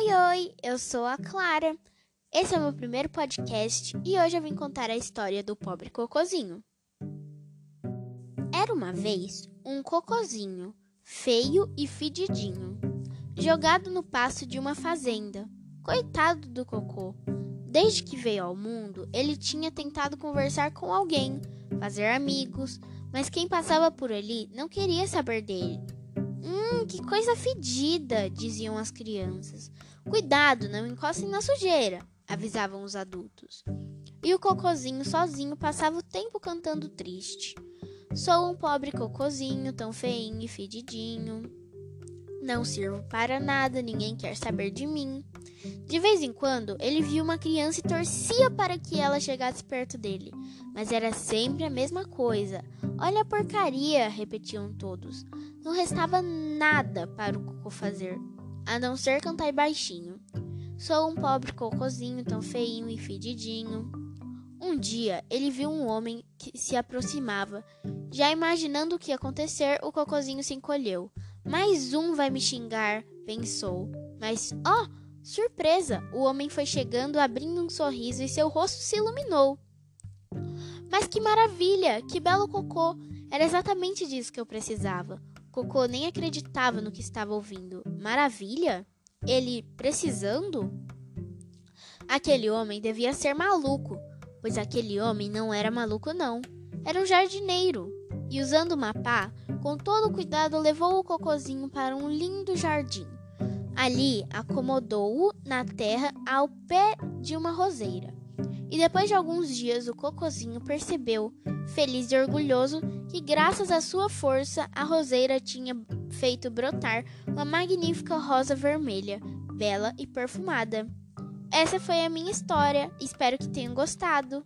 Oi, oi, eu sou a Clara. Esse é o meu primeiro podcast e hoje eu vim contar a história do pobre cocozinho. Era uma vez um cocozinho, feio e fedidinho, jogado no pasto de uma fazenda. Coitado do cocô. Desde que veio ao mundo, ele tinha tentado conversar com alguém, fazer amigos, mas quem passava por ali não queria saber dele. Hum, que coisa fedida, diziam as crianças. Cuidado, não encostem na sujeira, avisavam os adultos. E o cocozinho sozinho passava o tempo cantando triste. Sou um pobre cocozinho, tão feinho e fedidinho. Não sirvo para nada, ninguém quer saber de mim. De vez em quando, ele via uma criança e torcia para que ela chegasse perto dele, mas era sempre a mesma coisa. Olha a porcaria, repetiam todos. Não restava nada para o cocô fazer, a não ser cantar baixinho. Sou um pobre cocôzinho tão feinho e fedidinho. Um dia ele viu um homem que se aproximava. Já imaginando o que ia acontecer, o cocôzinho se encolheu. Mais um vai me xingar, pensou. Mas, ó, oh, surpresa! O homem foi chegando, abrindo um sorriso e seu rosto se iluminou. Mas que maravilha! Que belo cocô! Era exatamente disso que eu precisava. Cocô nem acreditava no que estava ouvindo. Maravilha? Ele precisando? Aquele homem devia ser maluco, pois aquele homem não era maluco, não. Era um jardineiro. E usando uma pá, com todo cuidado levou o cocozinho para um lindo jardim. Ali acomodou-o na terra ao pé de uma roseira. E depois de alguns dias, o cocozinho percebeu, feliz e orgulhoso, que graças à sua força a roseira tinha feito brotar uma magnífica rosa vermelha, bela e perfumada. Essa foi a minha história. Espero que tenham gostado.